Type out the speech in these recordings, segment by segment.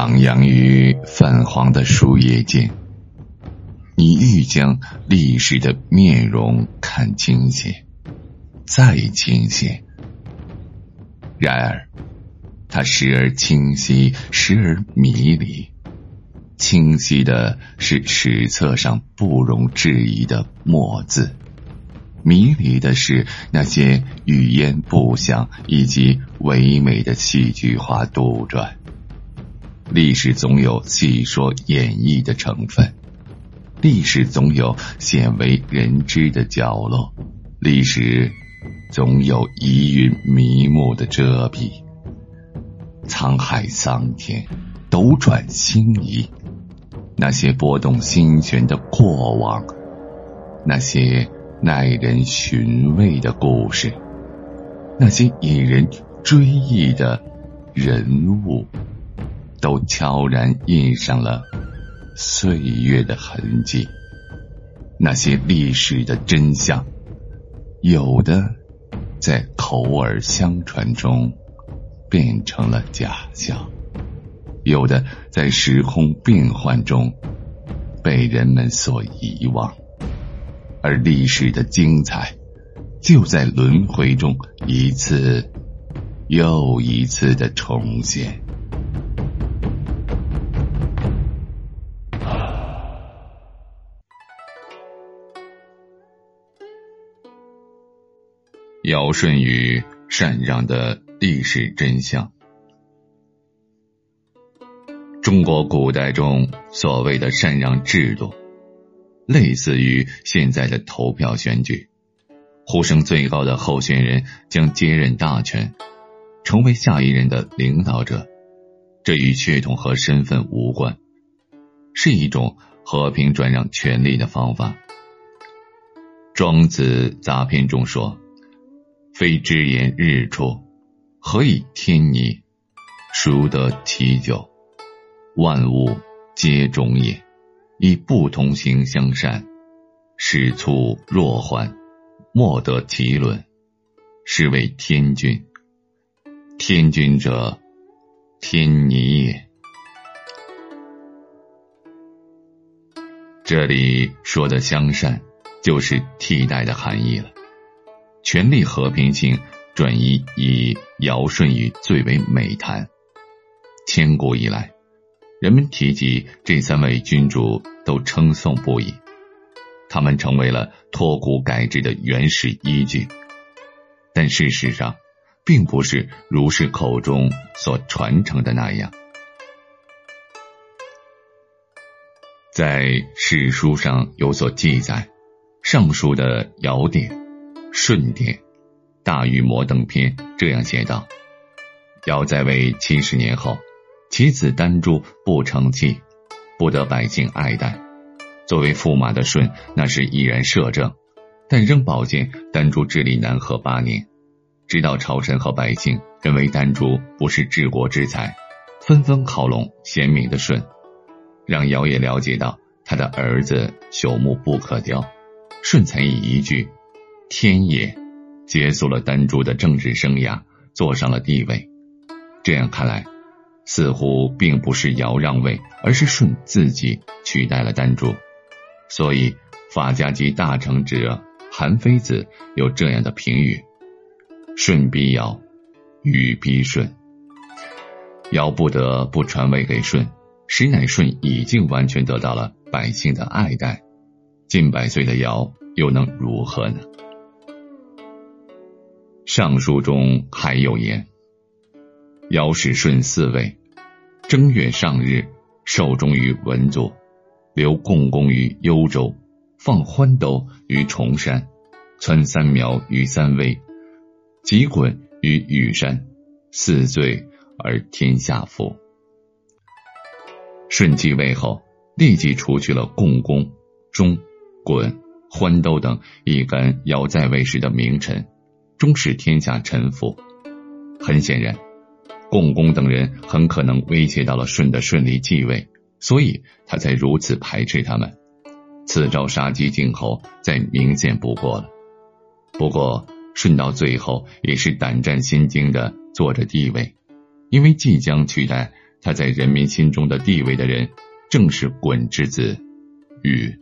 徜徉于泛黄的树叶间，你欲将历史的面容看清些，再清些。然而，它时而清晰，时而迷离。清晰的是史册上不容置疑的墨字，迷离的是那些语言不详以及唯美的戏剧化杜撰。历史总有戏说演绎的成分，历史总有鲜为人知的角落，历史总有疑云迷雾的遮蔽。沧海桑田，斗转星移，那些拨动心弦的过往，那些耐人寻味的故事，那些引人追忆的人物。都悄然印上了岁月的痕迹。那些历史的真相，有的在口耳相传中变成了假象，有的在时空变幻中被人们所遗忘，而历史的精彩就在轮回中一次又一次的重现。尧舜禹禅让的历史真相。中国古代中所谓的禅让制度，类似于现在的投票选举，呼声最高的候选人将接任大权，成为下一任的领导者。这与血统和身份无关，是一种和平转让权力的方法。庄子杂篇中说。非之言日出，何以天倪？孰得其久？万物皆种也，以不同形相善，使促若缓，莫得其伦。是谓天君。天君者，天倪也。这里说的相善，就是替代的含义了。权力和平性转移以尧舜禹最为美谈。千古以来，人们提及这三位君主都称颂不已，他们成为了托古改制的原始依据。但事实上，并不是儒士口中所传承的那样。在史书上有所记载，《尚书》的尧典。舜典、大禹摩登篇这样写道：“尧在位七十年后，其子丹朱不成器，不得百姓爱戴。作为驸马的舜，那是毅然摄政，但仍保荐丹朱治理南河八年。直到朝臣和百姓认为丹朱不是治国之才，纷纷靠拢贤明的舜，让尧也了解到他的儿子朽木不可雕，舜才以一句。”天也，结束了丹朱的政治生涯，坐上了帝位。这样看来，似乎并不是尧让位，而是舜自己取代了丹朱。所以，法家及大成者韩非子有这样的评语：“舜逼尧，禹逼舜。尧不得不传位给舜，实乃舜已经完全得到了百姓的爱戴。近百岁的尧又能如何呢？”尚书中还有言：“尧使舜四位，正月上日，受终于文祖，留共工于幽州，放欢斗于崇山，窜三苗于三危，击滚于羽山，四罪而天下服。”舜继位后，立即除去了共工、钟、鲧、欢斗等一干尧在位时的名臣。终使天下臣服。很显然，共工等人很可能威胁到了舜的顺利继位，所以他才如此排斥他们。此招杀鸡儆猴，再明显不过了。不过，舜到最后也是胆战心惊的坐着帝位，因为即将取代他在人民心中的地位的人，正是鲧之子禹。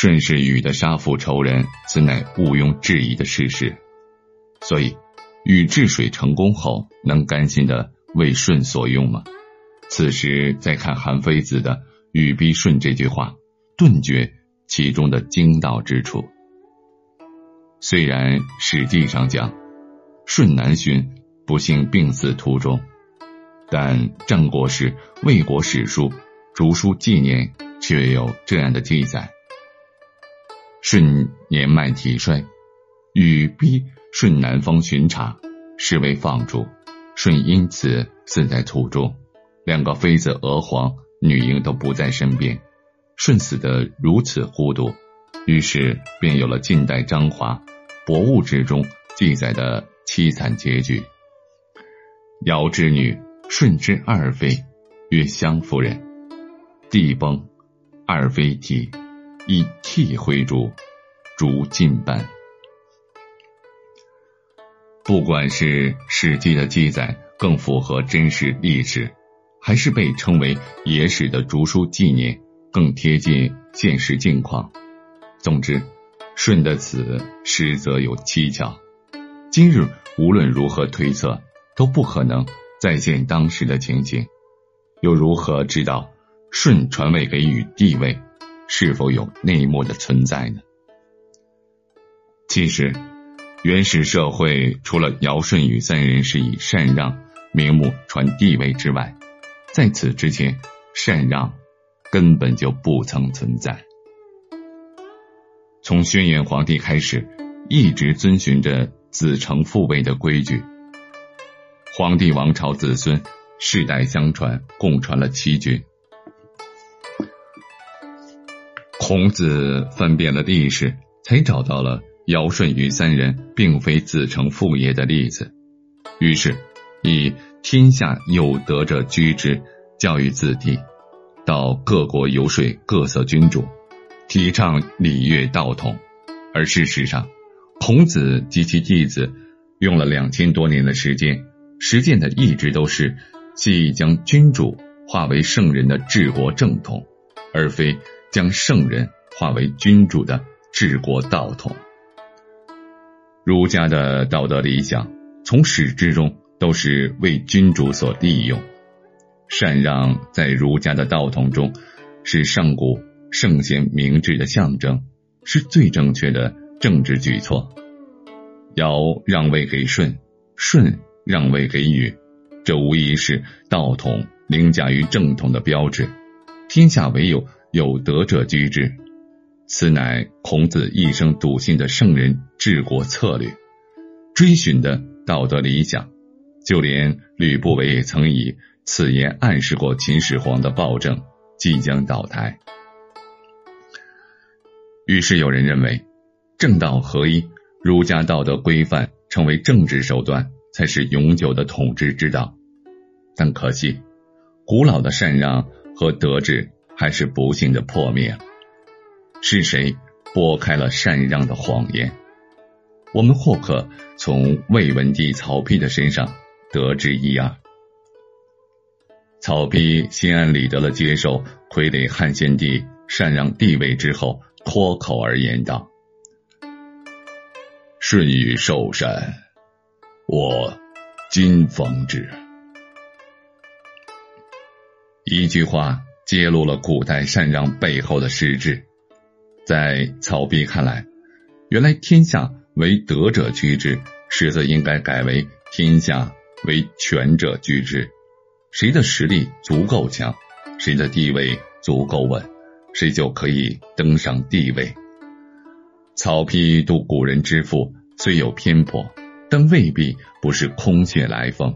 舜是禹的杀父仇人，此乃毋庸置疑的事实。所以，禹治水成功后，能甘心的为舜所用吗？此时再看韩非子的“禹逼舜”这句话，顿觉其中的精道之处。虽然史记上讲，舜南巡，不幸病死途中，但战国时魏国史书《竹书纪年》却有这样的记载。舜年迈体衰，禹逼舜南方巡查，是为放逐。舜因此死在途中，两个妃子娥皇、女婴都不在身边。舜死得如此孤独，于是便有了近代张华《博物志》中记载的凄惨结局。尧之女舜之二妃，曰襄夫人，地崩，二妃体。以涕挥烛，烛尽半。不管是《史记》的记载更符合真实历史，还是被称为野史的《竹书纪年》更贴近现实境况。总之，舜的死实则有蹊跷。今日无论如何推测，都不可能再现当时的情形。又如何知道舜传位给禹地位？是否有内幕的存在呢？其实，原始社会除了尧舜禹三人是以禅让名目传地位之外，在此之前，禅让根本就不曾存在。从轩辕皇帝开始，一直遵循着子承父位的规矩，皇帝王朝子孙世代相传，共传了七君。孔子翻遍了历史，才找到了尧舜禹三人并非子承父业的例子。于是，以天下有德者居之，教育子弟，到各国游说各色君主，提倡礼乐道统。而事实上，孔子及其弟子用了两千多年的时间，实践的一直都是即将君主化为圣人的治国正统，而非。将圣人化为君主的治国道统，儒家的道德理想从始至终都是为君主所利用。禅让在儒家的道统中是上古圣贤明智的象征，是最正确的政治举措。尧让位给舜，舜让位给禹，这无疑是道统凌驾于正统的标志。天下唯有。有德者居之，此乃孔子一生笃信的圣人治国策略，追寻的道德理想。就连吕不韦也曾以此言暗示过秦始皇的暴政即将倒台。于是有人认为，正道合一、儒家道德规范成为政治手段，才是永久的统治之道。但可惜，古老的禅让和德治。还是不幸的破灭了。是谁拨开了禅让的谎言？我们或可从魏文帝曹丕的身上得知一二。曹丕心安理得的接受傀儡汉献帝禅让地位之后，脱口而言道：“舜禹受禅，我今方之。”一句话。揭露了古代禅让背后的实质。在曹丕看来，原来天下为德者居之，实则应该改为天下为权者居之。谁的实力足够强，谁的地位足够稳，谁就可以登上帝位。曹丕度古人之腹虽有偏颇，但未必不是空穴来风。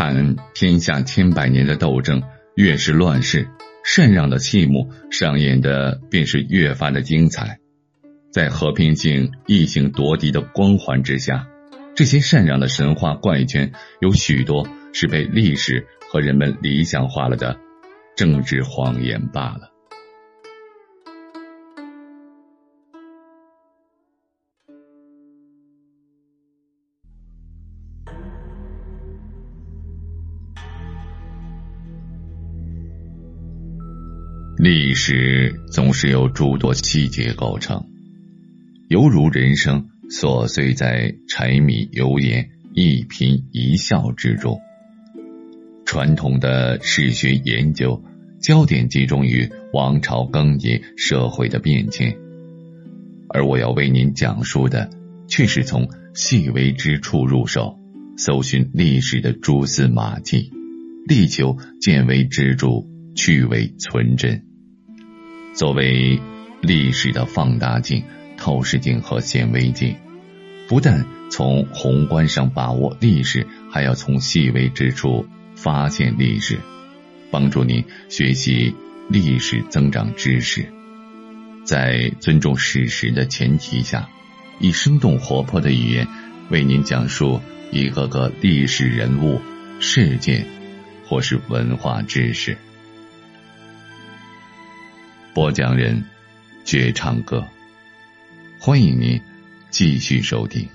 看天下千百年的斗争，越是乱世，禅让的戏幕上演的便是越发的精彩。在和平性异性夺嫡的光环之下，这些禅让的神话怪圈，有许多是被历史和人们理想化了的政治谎言罢了。历史总是由诸多细节构成，犹如人生琐碎在柴米油盐一颦一笑之中。传统的史学研究焦点集中于王朝更迭、社会的变迁，而我要为您讲述的却是从细微之处入手，搜寻历史的蛛丝马迹，力求见微知著，去伪存真。作为历史的放大镜、透视镜和显微镜，不但从宏观上把握历史，还要从细微之处发现历史，帮助您学习历史、增长知识。在尊重史实的前提下，以生动活泼的语言为您讲述一个个历史人物、事件或是文化知识。播讲人，绝唱歌，欢迎您继续收听。